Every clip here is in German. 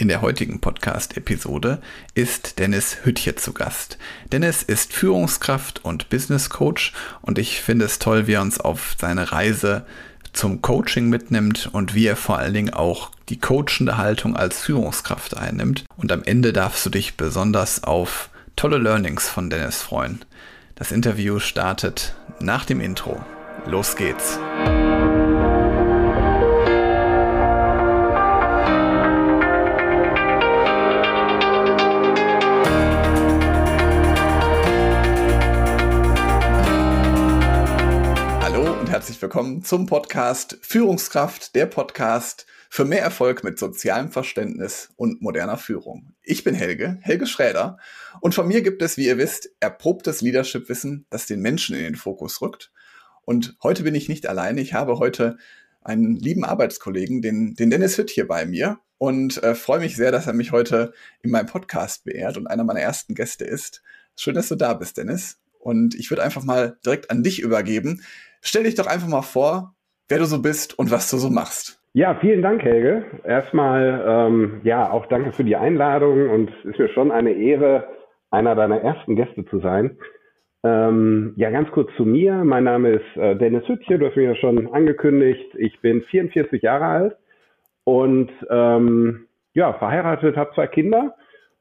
In der heutigen Podcast-Episode ist Dennis Hüttje zu Gast. Dennis ist Führungskraft und Business Coach und ich finde es toll, wie er uns auf seine Reise zum Coaching mitnimmt und wie er vor allen Dingen auch die coachende Haltung als Führungskraft einnimmt. Und am Ende darfst du dich besonders auf tolle Learnings von Dennis freuen. Das Interview startet nach dem Intro. Los geht's. Herzlich willkommen zum Podcast Führungskraft, der Podcast für mehr Erfolg mit sozialem Verständnis und moderner Führung. Ich bin Helge, Helge Schräder, und von mir gibt es, wie ihr wisst, erprobtes Leadership-Wissen, das den Menschen in den Fokus rückt. Und heute bin ich nicht alleine. Ich habe heute einen lieben Arbeitskollegen, den, den Dennis Hütt hier bei mir und äh, freue mich sehr, dass er mich heute in meinem Podcast beehrt und einer meiner ersten Gäste ist. Schön, dass du da bist, Dennis. Und ich würde einfach mal direkt an dich übergeben. Stell dich doch einfach mal vor, wer du so bist und was du so machst. Ja, vielen Dank, Helge. Erstmal, ähm, ja, auch danke für die Einladung und es ist mir schon eine Ehre, einer deiner ersten Gäste zu sein. Ähm, ja, ganz kurz zu mir. Mein Name ist äh, Dennis Hüttje, du hast mich ja schon angekündigt. Ich bin 44 Jahre alt und ähm, ja, verheiratet, habe zwei Kinder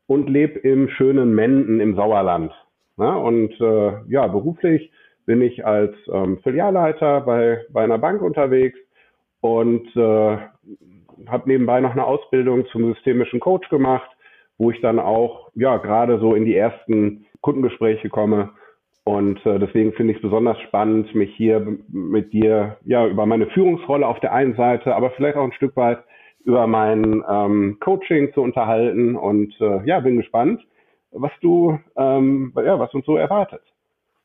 und lebe im schönen Menden im Sauerland. Na, und äh, ja, beruflich bin ich als ähm, Filialleiter bei, bei einer Bank unterwegs und äh, habe nebenbei noch eine Ausbildung zum systemischen Coach gemacht, wo ich dann auch ja gerade so in die ersten Kundengespräche komme. Und äh, deswegen finde ich es besonders spannend, mich hier mit dir ja über meine Führungsrolle auf der einen Seite, aber vielleicht auch ein Stück weit über mein ähm, Coaching zu unterhalten. Und äh, ja, bin gespannt, was du ähm, ja was uns so erwartet.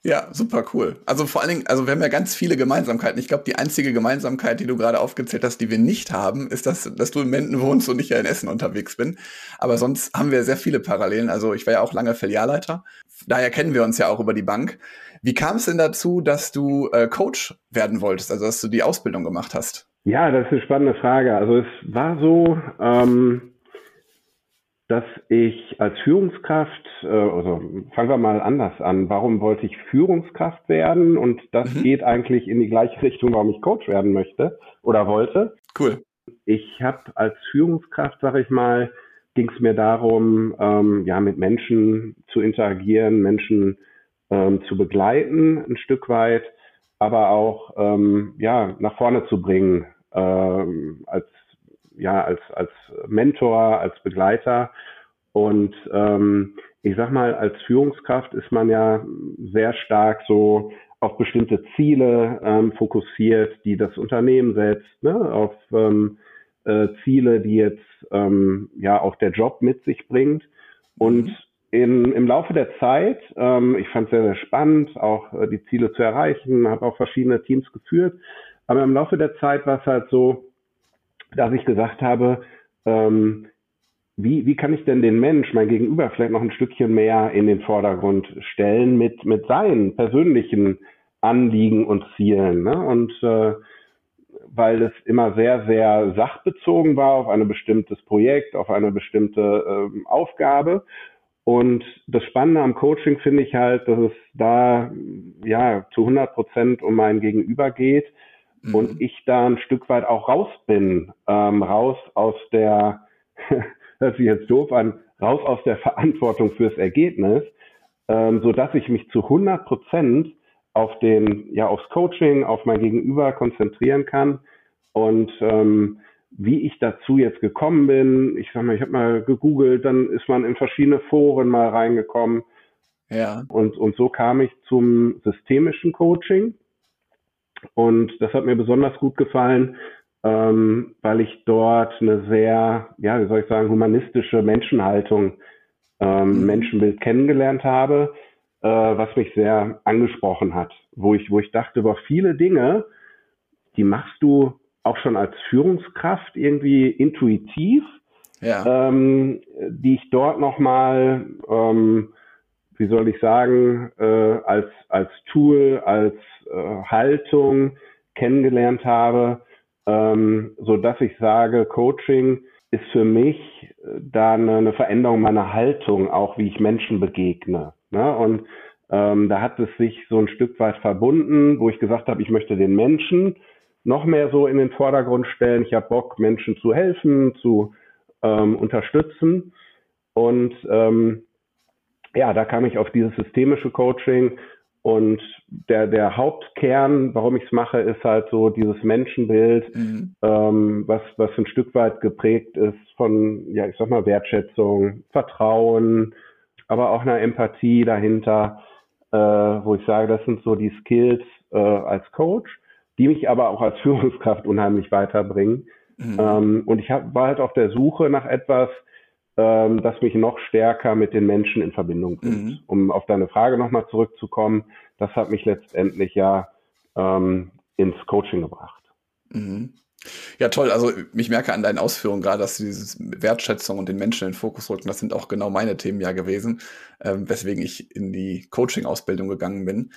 Ja, super cool. Also vor allen Dingen, also wir haben ja ganz viele Gemeinsamkeiten. Ich glaube, die einzige Gemeinsamkeit, die du gerade aufgezählt hast, die wir nicht haben, ist, dass, dass du in Menden wohnst und ich ja in Essen unterwegs bin. Aber sonst haben wir sehr viele Parallelen. Also ich war ja auch lange Filialleiter. Daher kennen wir uns ja auch über die Bank. Wie kam es denn dazu, dass du äh, Coach werden wolltest, also dass du die Ausbildung gemacht hast? Ja, das ist eine spannende Frage. Also es war so, ähm, dass ich als Führungskraft, äh, also fangen wir mal anders an, warum wollte ich Führungskraft werden? Und das mhm. geht eigentlich in die gleiche Richtung, warum ich Coach werden möchte oder wollte. Cool. Ich habe als Führungskraft, sage ich mal, ging es mir darum, ähm, ja, mit Menschen zu interagieren, Menschen ähm, zu begleiten, ein Stück weit, aber auch ähm, ja nach vorne zu bringen ähm, als ja, als, als Mentor, als Begleiter. Und ähm, ich sag mal, als Führungskraft ist man ja sehr stark so auf bestimmte Ziele ähm, fokussiert, die das Unternehmen setzt, ne? auf ähm, äh, Ziele, die jetzt ähm, ja auch der Job mit sich bringt. Und mhm. in, im Laufe der Zeit, ähm, ich fand es sehr, sehr spannend, auch äh, die Ziele zu erreichen, habe auch verschiedene Teams geführt. Aber im Laufe der Zeit war es halt so, dass ich gesagt habe, ähm, wie, wie kann ich denn den Mensch, mein Gegenüber, vielleicht noch ein Stückchen mehr in den Vordergrund stellen mit, mit seinen persönlichen Anliegen und Zielen. Ne? Und äh, weil es immer sehr, sehr sachbezogen war auf ein bestimmtes Projekt, auf eine bestimmte äh, Aufgabe. Und das Spannende am Coaching finde ich halt, dass es da ja zu 100 Prozent um mein Gegenüber geht mhm. und ich da ein Stück weit auch raus bin, ähm, raus aus der, hört sich jetzt doof an, raus aus der Verantwortung fürs Ergebnis, ähm, so dass ich mich zu 100 Prozent auf den, ja, aufs Coaching, auf mein Gegenüber konzentrieren kann und ähm, wie ich dazu jetzt gekommen bin, ich sag mal, ich habe mal gegoogelt, dann ist man in verschiedene Foren mal reingekommen. Ja. Und, und so kam ich zum systemischen Coaching. Und das hat mir besonders gut gefallen, ähm, weil ich dort eine sehr, ja, wie soll ich sagen, humanistische Menschenhaltung, ähm, mhm. Menschenbild kennengelernt habe, äh, was mich sehr angesprochen hat, wo ich, wo ich dachte, über viele Dinge, die machst du auch schon als Führungskraft irgendwie intuitiv, ja. ähm, die ich dort nochmal ähm, wie soll ich sagen, äh, als, als Tool, als äh, Haltung kennengelernt habe, ähm, so dass ich sage, Coaching ist für mich äh, da eine, eine Veränderung meiner Haltung, auch wie ich Menschen begegne. Ne? Und ähm, da hat es sich so ein Stück weit verbunden, wo ich gesagt habe, ich möchte den Menschen noch mehr so in den Vordergrund stellen. Ich habe Bock, Menschen zu helfen, zu ähm, unterstützen. Und ähm, ja, da kam ich auf dieses systemische Coaching und der, der Hauptkern, warum ich es mache, ist halt so dieses Menschenbild, mhm. ähm, was, was ein Stück weit geprägt ist von, ja, ich sag mal, Wertschätzung, Vertrauen, aber auch einer Empathie dahinter, äh, wo ich sage, das sind so die Skills äh, als Coach, die mich aber auch als Führungskraft unheimlich weiterbringen. Mhm. Ähm, und ich hab, war halt auf der Suche nach etwas, ähm, das mich noch stärker mit den Menschen in Verbindung bringt. Mhm. Um auf deine Frage nochmal zurückzukommen, das hat mich letztendlich ja ähm, ins Coaching gebracht. Mhm. Ja, toll. Also ich merke an deinen Ausführungen gerade, dass du diese Wertschätzung und den Menschen in den Fokus rücken. Das sind auch genau meine Themen ja gewesen, ähm, weswegen ich in die Coaching-Ausbildung gegangen bin.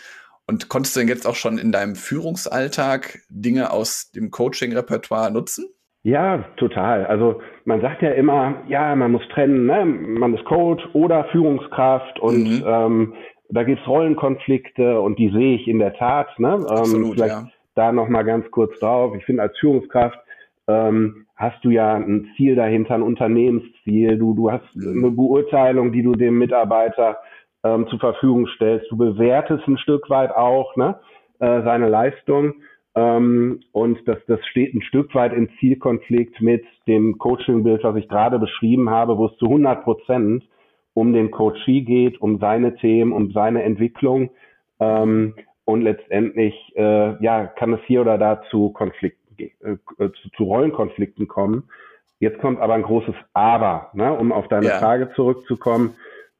Und konntest du denn jetzt auch schon in deinem Führungsalltag Dinge aus dem Coaching-Repertoire nutzen? Ja, total. Also man sagt ja immer, ja, man muss trennen, ne? man ist Coach oder Führungskraft und mhm. ähm, da gibt's Rollenkonflikte und die sehe ich in der Tat. Ne? Ähm, Absolut, vielleicht ja. da nochmal ganz kurz drauf. Ich finde, als Führungskraft ähm, hast du ja ein Ziel dahinter, ein Unternehmensziel. Du, du hast mhm. eine Beurteilung, die du dem Mitarbeiter ähm, zur Verfügung stellst. Du bewertest ein Stück weit auch ne, äh, seine Leistung. Ähm, und das, das steht ein Stück weit im Zielkonflikt mit dem Coaching-Bild, was ich gerade beschrieben habe, wo es zu 100 Prozent um den Coachee geht, um seine Themen, um seine Entwicklung. Ähm, und letztendlich äh, ja, kann es hier oder da zu Konflikten, äh, zu, zu Rollenkonflikten kommen. Jetzt kommt aber ein großes Aber, ne, um auf deine ja. Frage zurückzukommen.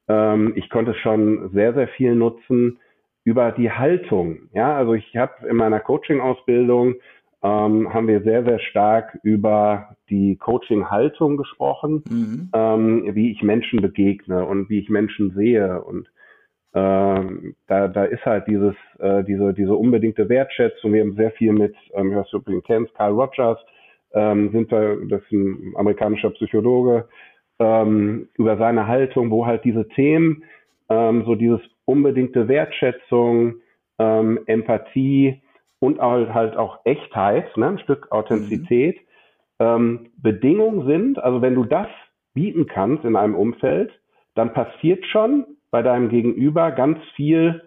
Ähm, ich konnte schon sehr, sehr viel nutzen über die Haltung. Ja, also ich habe in meiner Coaching-Ausbildung ähm, haben wir sehr, sehr stark über die Coaching-Haltung gesprochen, mhm. ähm, wie ich Menschen begegne und wie ich Menschen sehe. Und ähm, da, da ist halt dieses, äh, diese, diese unbedingte Wertschätzung. Wir haben sehr viel mit, ähm, was du übrigens kennst, Carl Rogers, ähm, sind wir, das ist ein amerikanischer Psychologe, ähm, über seine Haltung, wo halt diese Themen, ähm, so dieses unbedingte Wertschätzung, ähm, Empathie und halt, auch Echtheit, ne, ein Stück Authentizität, mhm. ähm, Bedingungen sind. Also wenn du das bieten kannst in einem Umfeld, dann passiert schon bei deinem Gegenüber ganz viel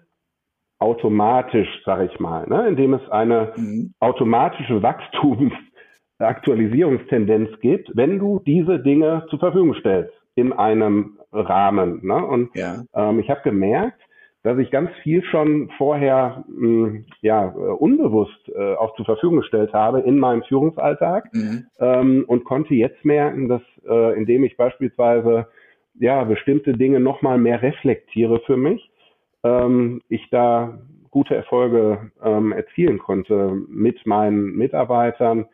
automatisch, sage ich mal, ne, indem es eine mhm. automatische Wachstumsaktualisierungstendenz gibt, wenn du diese Dinge zur Verfügung stellst in einem Rahmen. Ne? Und ja. ähm, ich habe gemerkt, dass ich ganz viel schon vorher mh, hm, ja unbewusst äh, auch zur Verfügung gestellt habe in meinem Führungsalltag mhm. ähm, und konnte jetzt merken, dass äh, indem ich beispielsweise ja bestimmte Dinge noch mal mehr reflektiere für mich, ähm, ich da gute Erfolge ähm, erzielen konnte mit meinen Mitarbeitern,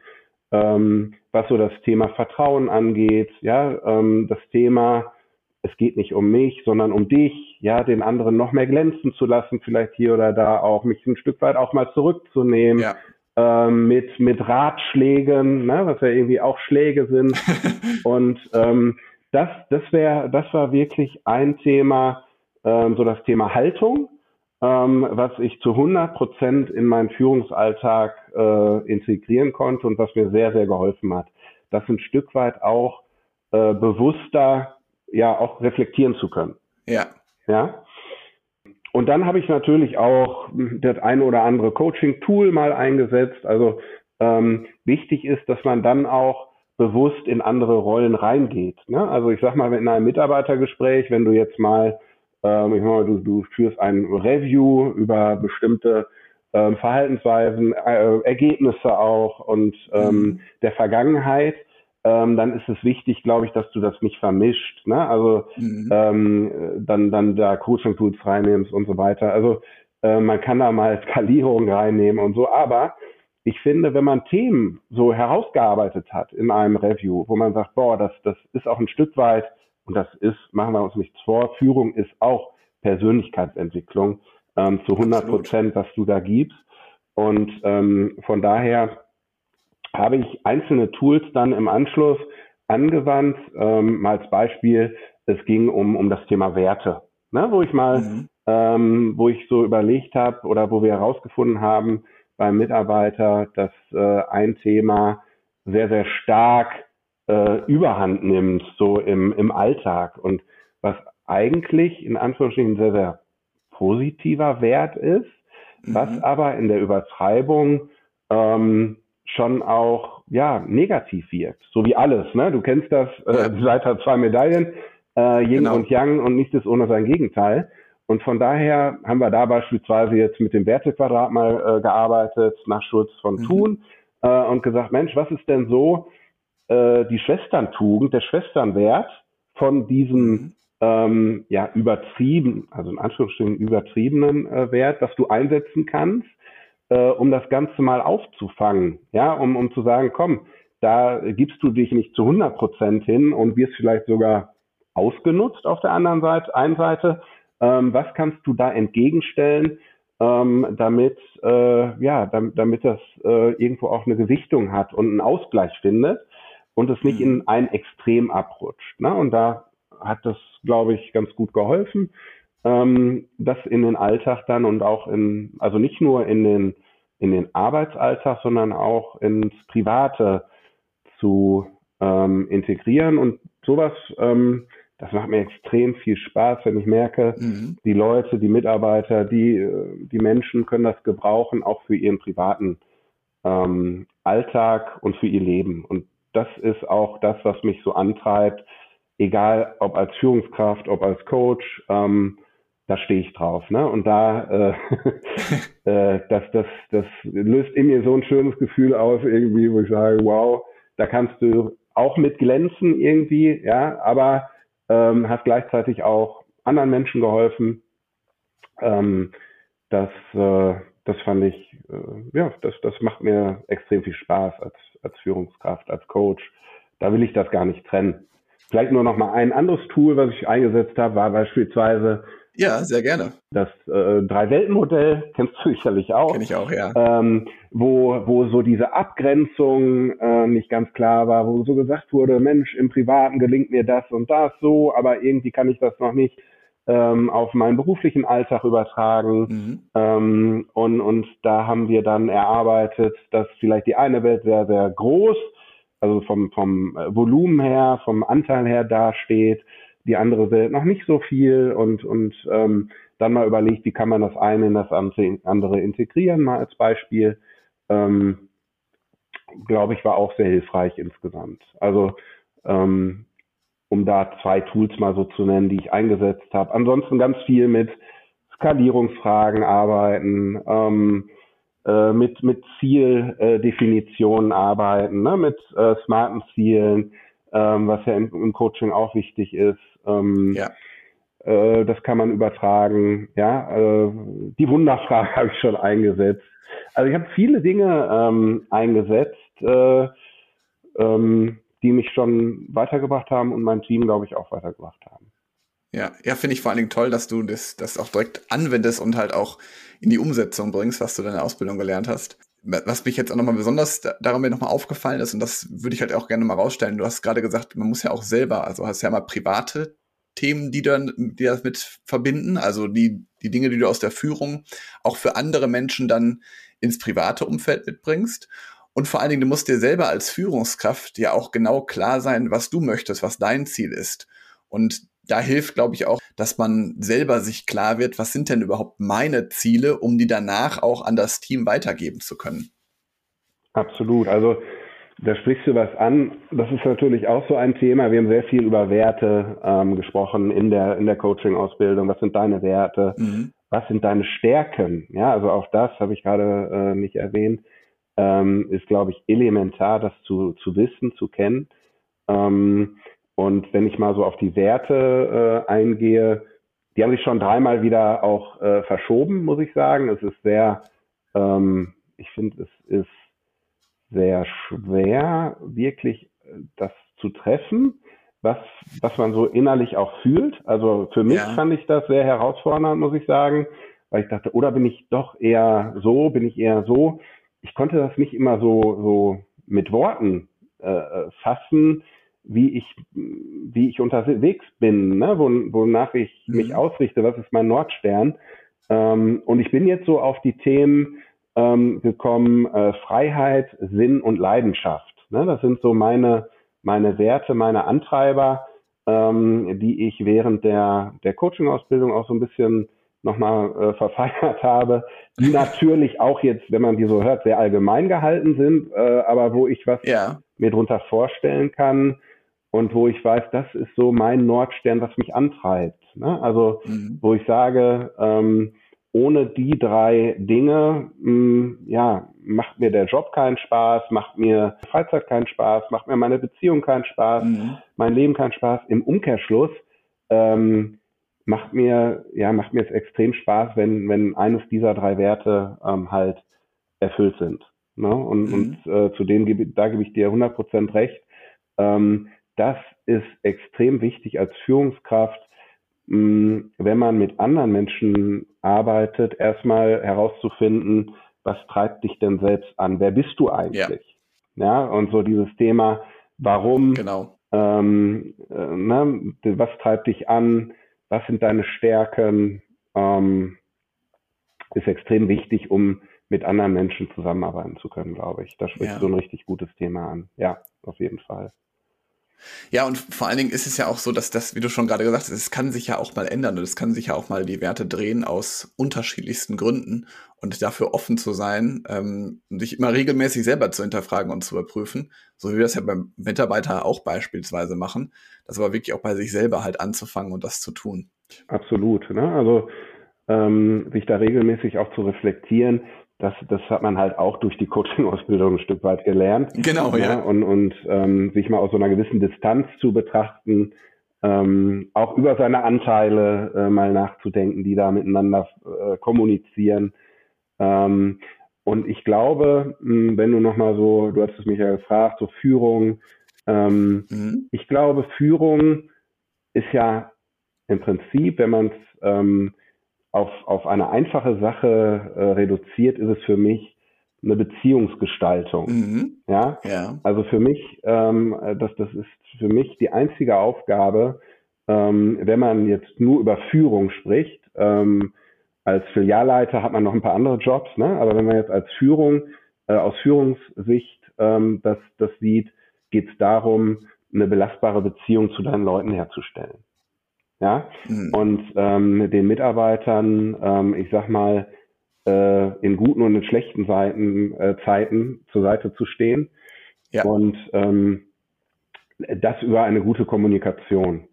ähm, was so das Thema Vertrauen angeht, ja, ähm, das Thema es geht nicht um mich, sondern um dich, ja, den anderen noch mehr glänzen zu lassen, vielleicht hier oder da auch, mich ein Stück weit auch mal zurückzunehmen. Ja. Ähm, mit, mit Ratschlägen, ne, was ja irgendwie auch Schläge sind. und ähm, das, das wäre, das war wirklich ein Thema, ähm, so das Thema Haltung, ähm, was ich zu 100 Prozent in meinen Führungsalltag äh, integrieren konnte und was mir sehr, sehr geholfen hat. Das ein Stück weit auch äh, bewusster ja auch reflektieren zu können. Ja. Ja. Und dann habe ich natürlich auch das eine oder andere Coaching-Tool mal eingesetzt. Also ähm, wichtig ist, dass man dann auch bewusst in andere Rollen reingeht. Ne? Also ich sag mal, in einem Mitarbeitergespräch, wenn du jetzt mal, ähm, ich mal du, du führst ein Review über bestimmte ähm, Verhaltensweisen, äh, Ergebnisse auch und ähm, mhm. der Vergangenheit, ähm, dann ist es wichtig, glaube ich, dass du das nicht vermischt. Ne? Also mhm. ähm, dann, dann da Coaching-Tools reinnimmst und so weiter. Also äh, man kann da mal Skalierung reinnehmen und so, aber ich finde, wenn man Themen so herausgearbeitet hat in einem Review, wo man sagt, boah, das, das ist auch ein Stück weit, und das ist, machen wir uns nichts vor, Führung ist auch Persönlichkeitsentwicklung ähm, zu 100 Prozent, was du da gibst. Und ähm, von daher habe ich einzelne Tools dann im Anschluss angewandt. Ähm, mal als Beispiel, es ging um, um das Thema Werte, ne? wo ich mal, mhm. ähm, wo ich so überlegt habe oder wo wir herausgefunden haben beim Mitarbeiter, dass äh, ein Thema sehr, sehr stark äh, überhand nimmt, so im, im Alltag und was eigentlich in Anführungsstrichen sehr, sehr positiver Wert ist, mhm. was aber in der Übertreibung ähm, schon auch ja negativ wirkt, so wie alles. Ne? Du kennst das, äh, die Seite hat zwei Medaillen, äh, Yin genau. und Yang und nichts ist ohne sein Gegenteil. Und von daher haben wir da beispielsweise jetzt mit dem Wertequadrat mal äh, gearbeitet, nach Schulz von mhm. Thun, äh, und gesagt, Mensch, was ist denn so äh, die Schwesterntugend, der Schwesternwert von diesem mhm. ähm, ja übertrieben, also in Anführungsstrichen übertriebenen äh, Wert, was du einsetzen kannst, äh, um das Ganze mal aufzufangen, ja, um, um zu sagen, komm, da gibst du dich nicht zu 100 Prozent hin und wirst vielleicht sogar ausgenutzt auf der anderen Seite, einen Seite. Ähm, was kannst du da entgegenstellen, ähm, damit, äh, ja, damit, damit das äh, irgendwo auch eine Gewichtung hat und einen Ausgleich findet und es nicht mhm. in ein Extrem abrutscht. Ne? Und da hat das, glaube ich, ganz gut geholfen, ähm, das in den Alltag dann und auch in, also nicht nur in den, in den Arbeitsalltag, sondern auch ins Private zu ähm, integrieren. Und sowas, ähm, das macht mir extrem viel Spaß, wenn ich merke, mhm. die Leute, die Mitarbeiter, die, die Menschen können das gebrauchen, auch für ihren privaten ähm, Alltag und für ihr Leben. Und das ist auch das, was mich so antreibt, egal ob als Führungskraft, ob als Coach, ähm, da stehe ich drauf. Ne? Und da, äh, äh, das, das, das löst in mir so ein schönes Gefühl aus, irgendwie, wo ich sage, wow, da kannst du auch mit glänzen irgendwie, ja, aber ähm, hast gleichzeitig auch anderen Menschen geholfen. Ähm, das, äh, das fand ich, äh, ja, das, das macht mir extrem viel Spaß als, als Führungskraft, als Coach. Da will ich das gar nicht trennen. Vielleicht nur noch mal ein anderes Tool, was ich eingesetzt habe, war beispielsweise ja, sehr gerne. Das äh, Drei-Welten-Modell kennst du sicherlich auch. Kenn ich auch, ja. Ähm, wo, wo so diese Abgrenzung äh, nicht ganz klar war, wo so gesagt wurde, Mensch, im Privaten gelingt mir das und das so, aber irgendwie kann ich das noch nicht ähm, auf meinen beruflichen Alltag übertragen. Mhm. Ähm, und, und da haben wir dann erarbeitet, dass vielleicht die eine Welt sehr, sehr groß, also vom, vom Volumen her, vom Anteil her dasteht, die andere Welt noch nicht so viel und, und ähm, dann mal überlegt, wie kann man das eine in das andere integrieren, mal als Beispiel. Ähm, glaube ich, war auch sehr hilfreich insgesamt. Also ähm, um da zwei Tools mal so zu nennen, die ich eingesetzt habe. Ansonsten ganz viel mit Skalierungsfragen arbeiten, ähm, äh, mit, mit Zieldefinitionen arbeiten, ne, mit äh, smarten Zielen, ähm, was ja im, im, Coaching auch wichtig ist. Ähm, ja. Äh, das kann man übertragen. Ja, äh, die Wunderfrage habe ich schon eingesetzt. Also ich habe viele Dinge ähm, eingesetzt. Äh, ähm, die mich schon weitergebracht haben und mein Team, glaube ich, auch weitergebracht haben. Ja, ja, finde ich vor allen Dingen toll, dass du das, das auch direkt anwendest und halt auch in die Umsetzung bringst, was du in deiner Ausbildung gelernt hast. Was mich jetzt auch nochmal besonders daran mir nochmal aufgefallen ist, und das würde ich halt auch gerne mal rausstellen, du hast gerade gesagt, man muss ja auch selber, also hast ja mal private Themen, die dann, die das mit verbinden, also die, die Dinge, die du aus der Führung auch für andere Menschen dann ins private Umfeld mitbringst. Und vor allen Dingen, du musst dir selber als Führungskraft ja auch genau klar sein, was du möchtest, was dein Ziel ist. Und da hilft, glaube ich, auch, dass man selber sich klar wird, was sind denn überhaupt meine Ziele, um die danach auch an das Team weitergeben zu können. Absolut. Also da sprichst du was an. Das ist natürlich auch so ein Thema. Wir haben sehr viel über Werte ähm, gesprochen in der, in der Coaching-Ausbildung. Was sind deine Werte? Mhm. Was sind deine Stärken? Ja, also auch das habe ich gerade äh, nicht erwähnt ähm, ist, glaube ich, elementar, das zu, zu wissen, zu kennen. Ähm, und wenn ich mal so auf die Werte äh, eingehe, die haben sich schon dreimal wieder auch äh, verschoben, muss ich sagen. Es ist sehr, ähm, ich finde, es ist sehr schwer, wirklich äh, das zu treffen, was, was man so innerlich auch fühlt. Also für mich ja. fand ich das sehr herausfordernd, muss ich sagen, weil ich dachte, oder bin ich doch eher so, bin ich eher so ich konnte das nicht immer so, so mit Worten äh, fassen, wie ich, wie ich unterwegs bin, ne? wonach ich mhm. mich ausrichte, was ist mein Nordstern. Ähm, und ich bin jetzt so auf die Themen ähm, gekommen, äh, Freiheit, Sinn und Leidenschaft. Ne? Das sind so meine, meine Werte, meine Antreiber, ähm, die ich während der, der Coaching-Ausbildung auch so ein bisschen nochmal äh, verfeinert habe, die natürlich auch jetzt, wenn man die so hört, sehr allgemein gehalten sind, äh, aber wo ich was ja. mir drunter vorstellen kann und wo ich weiß, das ist so mein Nordstern, was mich antreibt. Ne? Also mhm. wo ich sage, ähm, ohne die drei Dinge, mh, hm, ja, macht mir der Job keinen Spaß, macht mir Freizeit keinen Spaß, macht mir meine Beziehung keinen Spaß, mhm. mein Leben keinen Spaß. Im Umkehrschluss ähm, macht mir, ja, macht mir es extrem Spaß, wenn, wenn eines dieser drei Werte ähm, halt erfüllt sind. Ne? Und, mhm. und äh, zu gebe, da gebe ich dir 100% recht. Ähm, das ist extrem wichtig als Führungskraft, wenn man mit anderen Menschen arbeitet, erstmal herauszufinden, was treibt dich denn selbst an? Wer bist du eigentlich? Ja, ja und so dieses Thema, warum, genau. ähm, äh, ne, was treibt dich an? was sind deine Stärken, ähm, ist extrem wichtig, um mit anderen Menschen zusammenarbeiten zu können, glaube ich. Da spricht ja. so ein richtig gutes Thema an. Ja, auf jeden Fall. Ja, und vor allen Dingen ist es ja auch so, dass das, wie du schon gerade gesagt hast, es kann sich ja auch mal ändern und es kann sich ja auch mal die Werte drehen aus unterschiedlichsten Gründen und dafür offen zu sein, ähm, sich immer regelmäßig selber zu hinterfragen und zu überprüfen, so wie wir das ja beim Mitarbeiter auch beispielsweise machen, das aber wirklich auch bei sich selber halt anzufangen und das zu tun. Absolut. Ne? Also ähm, sich da regelmäßig auch zu reflektieren, das, das hat man halt auch durch die Coaching-Ausbildung ein Stück weit gelernt. Genau, ja. ja. Und, und ähm, sich mal aus so einer gewissen Distanz zu betrachten, ähm, auch über seine Anteile äh, mal nachzudenken, die da miteinander äh, kommunizieren. Ähm, und ich glaube, mh, wenn du nochmal so, du hast es mich ja gefragt, so Führung, ähm, mhm. ich glaube, Führung ist ja im Prinzip, wenn man es ähm, auf, auf eine einfache Sache äh, reduziert, ist es für mich eine Beziehungsgestaltung. Mhm. Ja? ja. Also für mich, ähm, das, das ist für mich die einzige Aufgabe, ähm, wenn man jetzt nur über Führung spricht. Ähm, als Filialleiter hat man noch ein paar andere Jobs, ne? aber wenn man jetzt als Führung, äh, aus Führungssicht ähm, das, das sieht, geht es darum, eine belastbare Beziehung zu deinen Leuten herzustellen ja, mhm. und ähm, den Mitarbeitern, ähm, ich sag mal, äh, in guten und in schlechten Seiten, äh, Zeiten zur Seite zu stehen ja. und ähm, das über eine gute Kommunikation.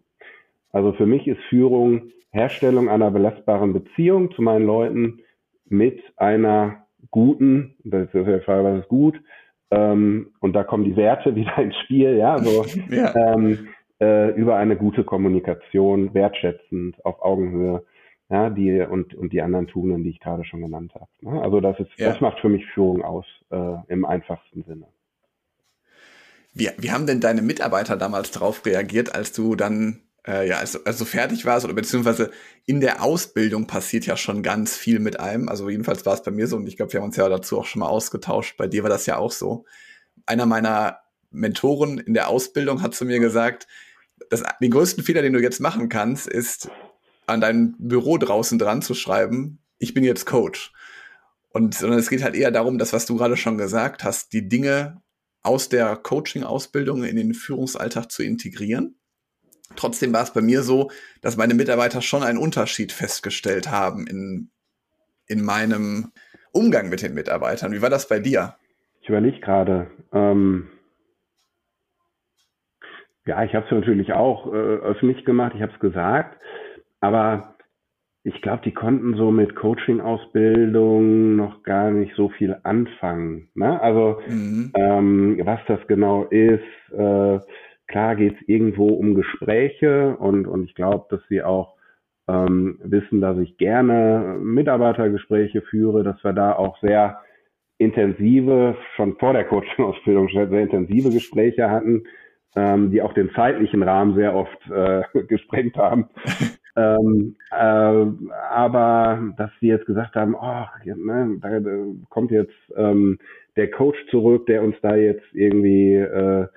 Also für mich ist Führung Herstellung einer belastbaren Beziehung zu meinen Leuten mit einer guten, das ist ja die Frage, was ist gut, ähm, und da kommen die Werte wieder ins Spiel, ja, so, ja. Ähm, äh, über eine gute Kommunikation, wertschätzend, auf Augenhöhe, ja, die und, und die anderen Tugenden, die ich gerade schon genannt habe. Ne? Also das ist, ja. das macht für mich Führung aus äh, im einfachsten Sinne. Wie, wie haben denn deine Mitarbeiter damals darauf reagiert, als du dann äh, ja, also, also fertig warst oder beziehungsweise in der Ausbildung passiert ja schon ganz viel mit einem. Also jedenfalls war es bei mir so und ich glaube, wir haben uns ja dazu auch schon mal ausgetauscht. Bei dir war das ja auch so. Einer meiner Mentoren in der Ausbildung hat zu mir gesagt, das, den größten Fehler, den du jetzt machen kannst, ist an deinem Büro draußen dran zu schreiben, ich bin jetzt Coach. Und sondern es geht halt eher darum, das, was du gerade schon gesagt hast, die Dinge aus der Coaching-Ausbildung in den Führungsalltag zu integrieren. Trotzdem war es bei mir so, dass meine Mitarbeiter schon einen Unterschied festgestellt haben in, in meinem Umgang mit den Mitarbeitern. Wie war das bei dir? Ich überlege gerade. Ähm, ja, ich habe es natürlich auch äh, öffentlich gemacht, ich habe es gesagt, aber ich glaube, die konnten so mit Coaching-Ausbildung noch gar nicht so viel anfangen. Ne? Also mhm. ähm, was das genau ist, äh, klar geht es irgendwo um Gespräche und, und ich glaube, dass sie auch ähm, wissen, dass ich gerne Mitarbeitergespräche führe, dass wir da auch sehr intensive, schon vor der Coaching-Ausbildung sehr intensive Gespräche hatten ähm, die auch den zeitlichen Rahmen sehr oft äh, gesprengt haben. ähm, äh, aber dass sie jetzt gesagt haben, oh, ne, da, da kommt jetzt ähm, der Coach zurück, der uns da jetzt irgendwie äh,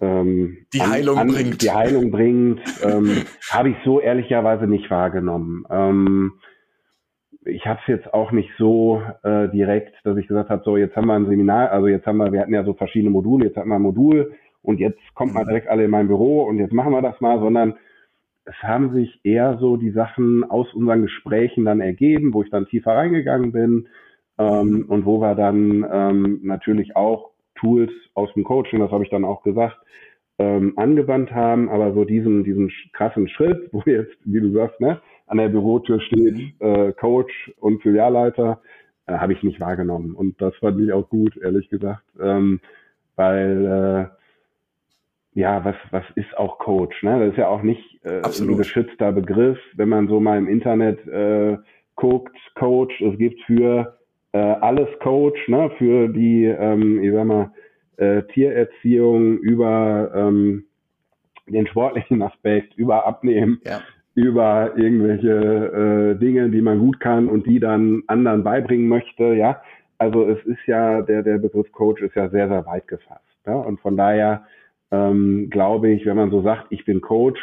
ähm, die Heilung an, bringt. Die Heilung bringt, ähm, habe ich so ehrlicherweise nicht wahrgenommen. Ähm, ich habe es jetzt auch nicht so äh, direkt, dass ich gesagt habe, so jetzt haben wir ein Seminar, also jetzt haben wir, wir hatten ja so verschiedene Module, jetzt hatten wir ein Modul und jetzt kommt mal mhm. direkt alle in mein Büro und jetzt machen wir das mal, sondern es haben sich eher so die Sachen aus unseren Gesprächen dann ergeben, wo ich dann tiefer reingegangen bin ähm, mhm. und wo wir dann ähm, natürlich auch Tools aus dem Coaching, das habe ich dann auch gesagt, ähm, angewandt haben, aber so diesen, diesen krassen Schritt, wo jetzt, wie du sagst, ne, an der Bürotür steht mhm. äh, Coach und Filialleiter, äh, habe ich nicht wahrgenommen. Und das fand ich auch gut, ehrlich gesagt, ähm, weil äh, ja, was, was ist auch Coach? Ne? Das ist ja auch nicht äh, ein geschützter Begriff, wenn man so mal im Internet äh, guckt, Coach, es gibt für äh, alles Coach, ne? für die, ähm, ich sag mal, äh, Tiererziehung über ähm, den sportlichen Aspekt, über Abnehmen, ja. über irgendwelche äh, Dinge, die man gut kann und die dann anderen beibringen möchte, ja. Also es ist ja, der, der Begriff Coach ist ja sehr, sehr weit gefasst. Ja? Und von daher ähm, glaube ich, wenn man so sagt, ich bin Coach,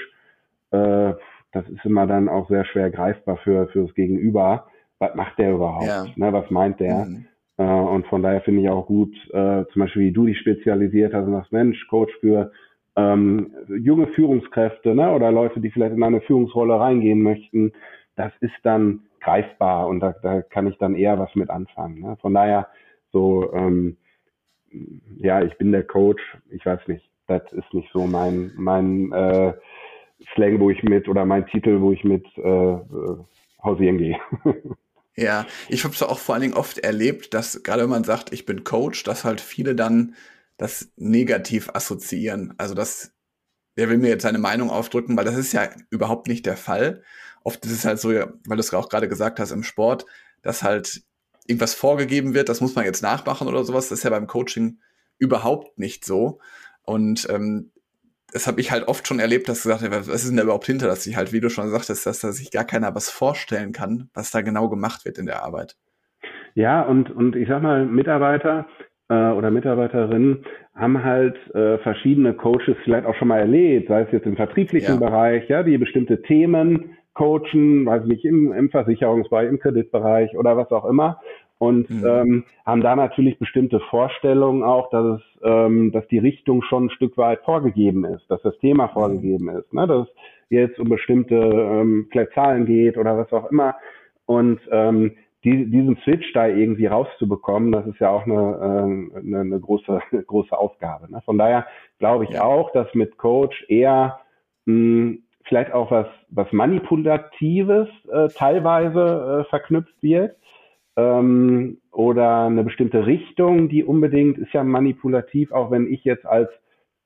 äh, das ist immer dann auch sehr schwer greifbar für, für das Gegenüber. Was macht der überhaupt? Ja. Ne, was meint der? Mhm. Äh, und von daher finde ich auch gut, äh, zum Beispiel wie du dich spezialisiert hast und sagst, Mensch, Coach für ähm, junge Führungskräfte ne, oder Leute, die vielleicht in eine Führungsrolle reingehen möchten, das ist dann greifbar und da, da kann ich dann eher was mit anfangen. Ne? Von daher so, ähm, ja, ich bin der Coach, ich weiß nicht, das ist nicht so mein, mein äh, Slang, wo ich mit, oder mein Titel, wo ich mit äh, äh hausieren gehe. Ja, ich habe es auch vor allen Dingen oft erlebt, dass gerade wenn man sagt, ich bin Coach, dass halt viele dann das negativ assoziieren. Also das, der will mir jetzt seine Meinung aufdrücken, weil das ist ja überhaupt nicht der Fall. Oft ist es halt so, weil du es auch gerade gesagt hast im Sport, dass halt irgendwas vorgegeben wird, das muss man jetzt nachmachen oder sowas. Das ist ja beim Coaching überhaupt nicht so. Und ähm, das habe ich halt oft schon erlebt, dass gesagt was ist denn da überhaupt hinter, dass ich halt, wie du schon sagtest, dass da sich gar keiner was vorstellen kann, was da genau gemacht wird in der Arbeit. Ja, und, und ich sag mal, Mitarbeiter äh, oder Mitarbeiterinnen haben halt äh, verschiedene Coaches vielleicht auch schon mal erlebt, sei es jetzt im vertrieblichen ja. Bereich, ja, die bestimmte Themen coachen, weiß nicht, im, im Versicherungsbereich, im Kreditbereich oder was auch immer und mhm. ähm, haben da natürlich bestimmte Vorstellungen auch, dass es, ähm, dass die Richtung schon ein Stück weit vorgegeben ist, dass das Thema mhm. vorgegeben ist, ne? dass es jetzt um bestimmte ähm, Zahlen geht oder was auch immer und ähm, die, diesen Switch da irgendwie rauszubekommen, das ist ja auch eine, äh, eine, eine große große Aufgabe. Ne? Von daher glaube ich ja. auch, dass mit Coach eher mh, vielleicht auch was was manipulatives äh, teilweise äh, verknüpft wird ähm, oder eine bestimmte Richtung, die unbedingt ist ja manipulativ, auch wenn ich jetzt als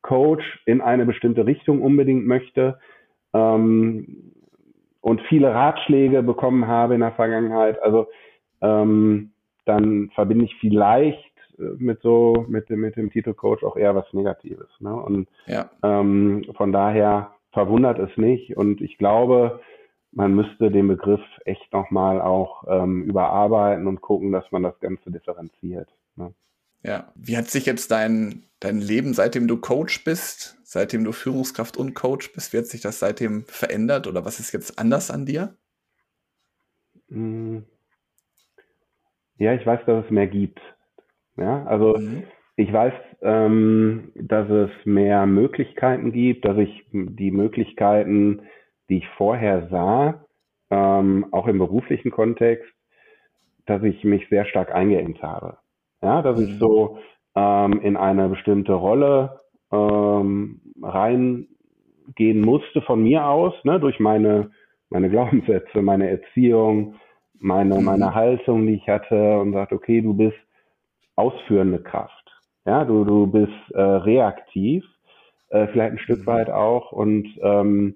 Coach in eine bestimmte Richtung unbedingt möchte ähm, und viele Ratschläge bekommen habe in der Vergangenheit. Also ähm, dann verbinde ich vielleicht mit so mit dem mit dem Titel Coach auch eher was Negatives. Ne? Und ja. ähm, von daher verwundert es nicht. Und ich glaube, man müsste den Begriff echt nochmal auch ähm, überarbeiten und gucken, dass man das Ganze differenziert. Ne? Ja, wie hat sich jetzt dein, dein Leben, seitdem du Coach bist, seitdem du Führungskraft und Coach bist, wie hat sich das seitdem verändert oder was ist jetzt anders an dir? Hm. Ja, ich weiß, dass es mehr gibt. Ja, also mhm. ich weiß, ähm, dass es mehr Möglichkeiten gibt, dass ich die Möglichkeiten die ich vorher sah, ähm, auch im beruflichen Kontext, dass ich mich sehr stark eingeengt habe. Ja, dass ich mhm. so ähm, in eine bestimmte Rolle ähm, reingehen musste von mir aus, ne, durch meine, meine Glaubenssätze, meine Erziehung, meine, mhm. meine Haltung, die ich hatte und sagt, okay, du bist ausführende Kraft. Ja, du, du bist äh, reaktiv, äh, vielleicht ein Stück mhm. weit auch und ähm,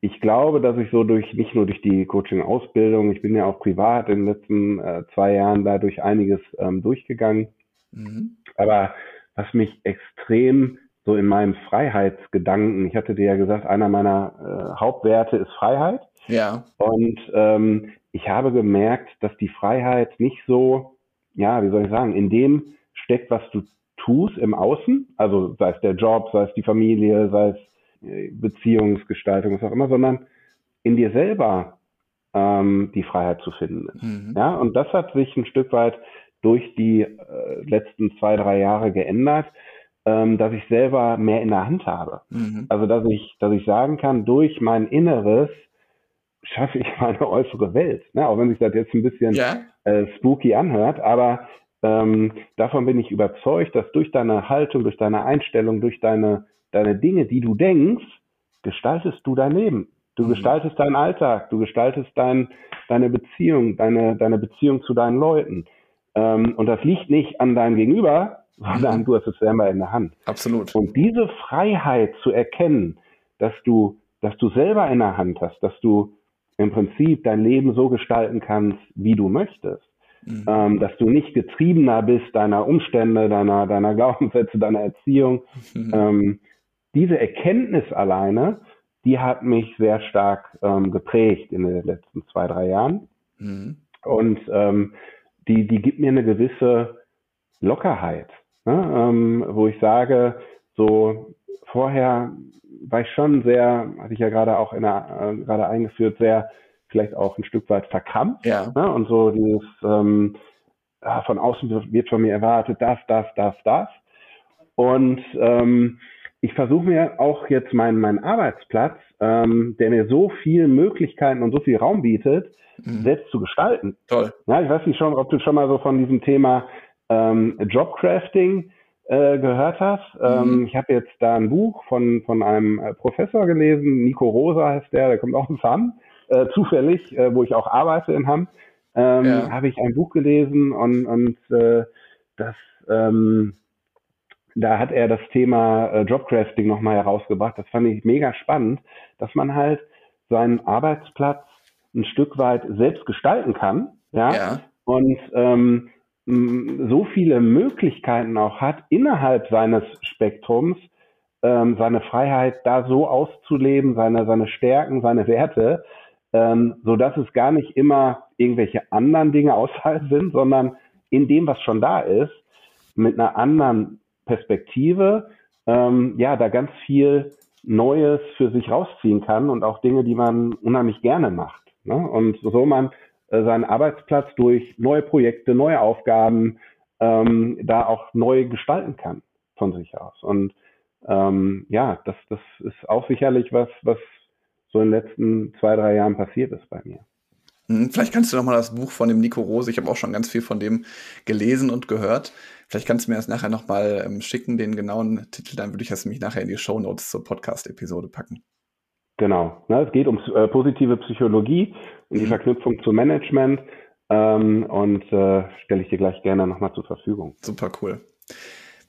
ich glaube, dass ich so durch, nicht nur durch die Coaching-Ausbildung, ich bin ja auch privat in den letzten äh, zwei Jahren dadurch einiges ähm, durchgegangen. Mhm. Aber was mich extrem so in meinem Freiheitsgedanken, ich hatte dir ja gesagt, einer meiner äh, Hauptwerte ist Freiheit. Ja. Und ähm, ich habe gemerkt, dass die Freiheit nicht so, ja, wie soll ich sagen, in dem steckt, was du tust im Außen, also sei es der Job, sei es die Familie, sei es Beziehungsgestaltung, was auch immer, sondern in dir selber ähm, die Freiheit zu finden ist. Mhm. Ja, und das hat sich ein Stück weit durch die äh, letzten zwei, drei Jahre geändert, ähm, dass ich selber mehr in der Hand habe. Mhm. Also dass ich, dass ich sagen kann, durch mein Inneres schaffe ich meine äußere Welt. Ne? Auch wenn sich das jetzt ein bisschen ja. äh, spooky anhört, aber ähm, davon bin ich überzeugt, dass durch deine Haltung, durch deine Einstellung, durch deine, deine Dinge, die du denkst, gestaltest du dein Leben. Du mhm. gestaltest deinen Alltag, du gestaltest dein, deine Beziehung, deine, deine Beziehung zu deinen Leuten. Ähm, und das liegt nicht an deinem Gegenüber, sondern du hast es selber in der Hand. Absolut. Und diese Freiheit zu erkennen, dass du, dass du selber in der Hand hast, dass du im Prinzip dein Leben so gestalten kannst, wie du möchtest. Mhm. Ähm, dass du nicht getriebener bist deiner Umstände, deiner, deiner Glaubenssätze, deiner Erziehung. Mhm. Ähm, diese Erkenntnis alleine, die hat mich sehr stark ähm, geprägt in den letzten zwei, drei Jahren. Mhm. Und ähm, die, die gibt mir eine gewisse Lockerheit, ne? ähm, wo ich sage, so vorher war ich schon sehr, hatte ich ja gerade auch in der, äh, gerade eingeführt, sehr vielleicht auch ein Stück weit verkrampft. Ja. Ne? Und so dieses ähm, ja, von außen wird von mir erwartet, das, das, das, das. Und ähm, ich versuche mir auch jetzt meinen, meinen Arbeitsplatz, ähm, der mir so viele Möglichkeiten und so viel Raum bietet, mhm. selbst zu gestalten. Toll. Ja, ich weiß nicht schon, ob du schon mal so von diesem Thema ähm, Jobcrafting äh, gehört hast. Ähm, mhm. ich habe jetzt da ein Buch von, von einem äh, Professor gelesen, Nico Rosa heißt der, der kommt auch aus Hamm, äh, zufällig, äh, wo ich auch arbeite in Hamm, ähm, ja. habe ich ein Buch gelesen und, und äh, das ähm, da hat er das Thema äh, Jobcrafting nochmal herausgebracht. Das fand ich mega spannend, dass man halt seinen Arbeitsplatz ein Stück weit selbst gestalten kann, ja, ja. und ähm, so viele Möglichkeiten auch hat, innerhalb seines Spektrums ähm, seine Freiheit da so auszuleben, seine, seine Stärken, seine Werte, ähm, so dass es gar nicht immer irgendwelche anderen Dinge außerhalb sind, sondern in dem, was schon da ist, mit einer anderen Perspektive, ähm, ja, da ganz viel Neues für sich rausziehen kann und auch Dinge, die man unheimlich gerne macht. Ne? Und so man äh, seinen Arbeitsplatz durch neue Projekte, neue Aufgaben ähm, da auch neu gestalten kann von sich aus. Und ähm, ja, das, das ist auch sicherlich was, was so in den letzten zwei, drei Jahren passiert ist bei mir. Hm, vielleicht kannst du noch mal das Buch von dem Nico Rose, ich habe auch schon ganz viel von dem gelesen und gehört. Vielleicht kannst du mir das nachher noch mal ähm, schicken, den genauen Titel, dann würde ich das nämlich nachher in die Show Notes zur Podcast-Episode packen. Genau. Ne, es geht um äh, positive Psychologie und die mhm. Verknüpfung zu Management ähm, und äh, stelle ich dir gleich gerne nochmal zur Verfügung. Super cool.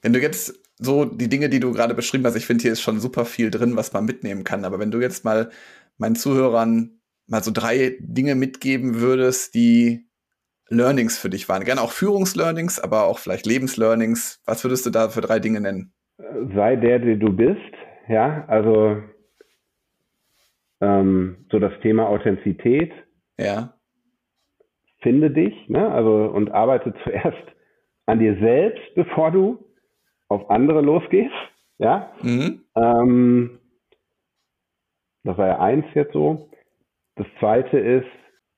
Wenn du jetzt so die Dinge, die du gerade beschrieben hast, ich finde, hier ist schon super viel drin, was man mitnehmen kann. Aber wenn du jetzt mal meinen Zuhörern mal so drei Dinge mitgeben würdest, die Learnings für dich waren. Gerne auch Führungslearnings, aber auch vielleicht Lebenslearnings. Was würdest du da für drei Dinge nennen? Sei der, der du bist. Ja, also ähm, so das Thema Authentizität. Ja. Finde dich, ne? Also und arbeite zuerst an dir selbst, bevor du auf andere losgehst. Ja. Mhm. Ähm, das war ja eins jetzt so. Das zweite ist,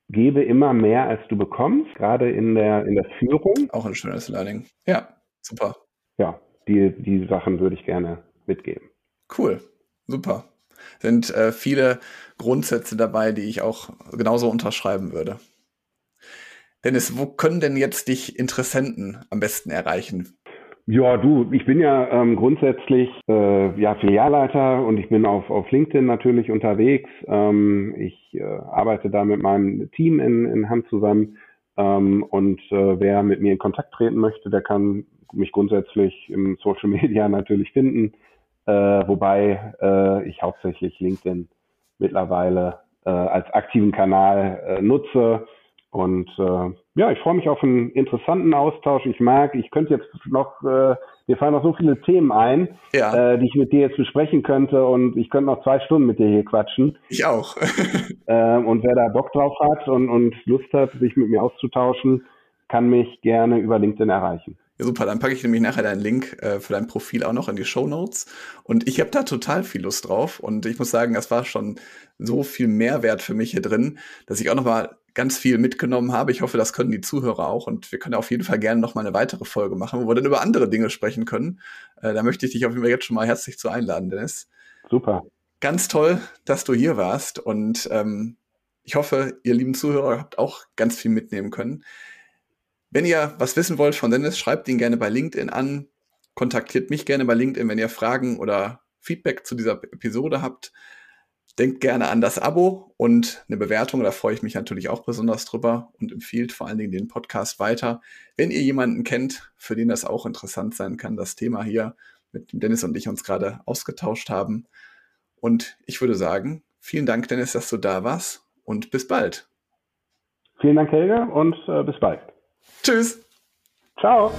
gebe immer mehr, als du bekommst, gerade in der, in der Führung. Auch ein schönes Learning. Ja, super. Ja, die, die Sachen würde ich gerne mitgeben. Cool, super. Sind äh, viele Grundsätze dabei, die ich auch genauso unterschreiben würde. Dennis, wo können denn jetzt dich Interessenten am besten erreichen? Ja, du, ich bin ja ähm, grundsätzlich äh, ja, Filialleiter und ich bin auf, auf LinkedIn natürlich unterwegs. Ähm, ich äh, arbeite da mit meinem Team in, in Hand zusammen. Ähm, und äh, wer mit mir in Kontakt treten möchte, der kann mich grundsätzlich im Social Media natürlich finden. Äh, wobei äh, ich hauptsächlich LinkedIn mittlerweile äh, als aktiven Kanal äh, nutze und äh, ja, ich freue mich auf einen interessanten Austausch. Ich mag, ich könnte jetzt noch, äh, mir fallen noch so viele Themen ein, ja. äh, die ich mit dir jetzt besprechen könnte und ich könnte noch zwei Stunden mit dir hier quatschen. Ich auch. äh, und wer da Bock drauf hat und, und Lust hat, sich mit mir auszutauschen, kann mich gerne über LinkedIn erreichen. Ja, super, dann packe ich nämlich nachher deinen Link äh, für dein Profil auch noch in die Show Notes. Und ich habe da total viel Lust drauf. Und ich muss sagen, das war schon so viel Mehrwert für mich hier drin, dass ich auch noch mal ganz viel mitgenommen habe. Ich hoffe, das können die Zuhörer auch. Und wir können auf jeden Fall gerne noch mal eine weitere Folge machen, wo wir dann über andere Dinge sprechen können. Äh, da möchte ich dich auf jeden Fall jetzt schon mal herzlich zu einladen, Dennis. Super. Ganz toll, dass du hier warst. Und ähm, ich hoffe, ihr lieben Zuhörer habt auch ganz viel mitnehmen können. Wenn ihr was wissen wollt von Dennis, schreibt ihn gerne bei LinkedIn an. Kontaktiert mich gerne bei LinkedIn, wenn ihr Fragen oder Feedback zu dieser Episode habt. Denkt gerne an das Abo und eine Bewertung, da freue ich mich natürlich auch besonders drüber und empfiehlt vor allen Dingen den Podcast weiter. Wenn ihr jemanden kennt, für den das auch interessant sein kann, das Thema hier, mit dem Dennis und ich uns gerade ausgetauscht haben. Und ich würde sagen, vielen Dank, Dennis, dass du da warst und bis bald. Vielen Dank, Helge, und äh, bis bald. Tschüss. Ciao.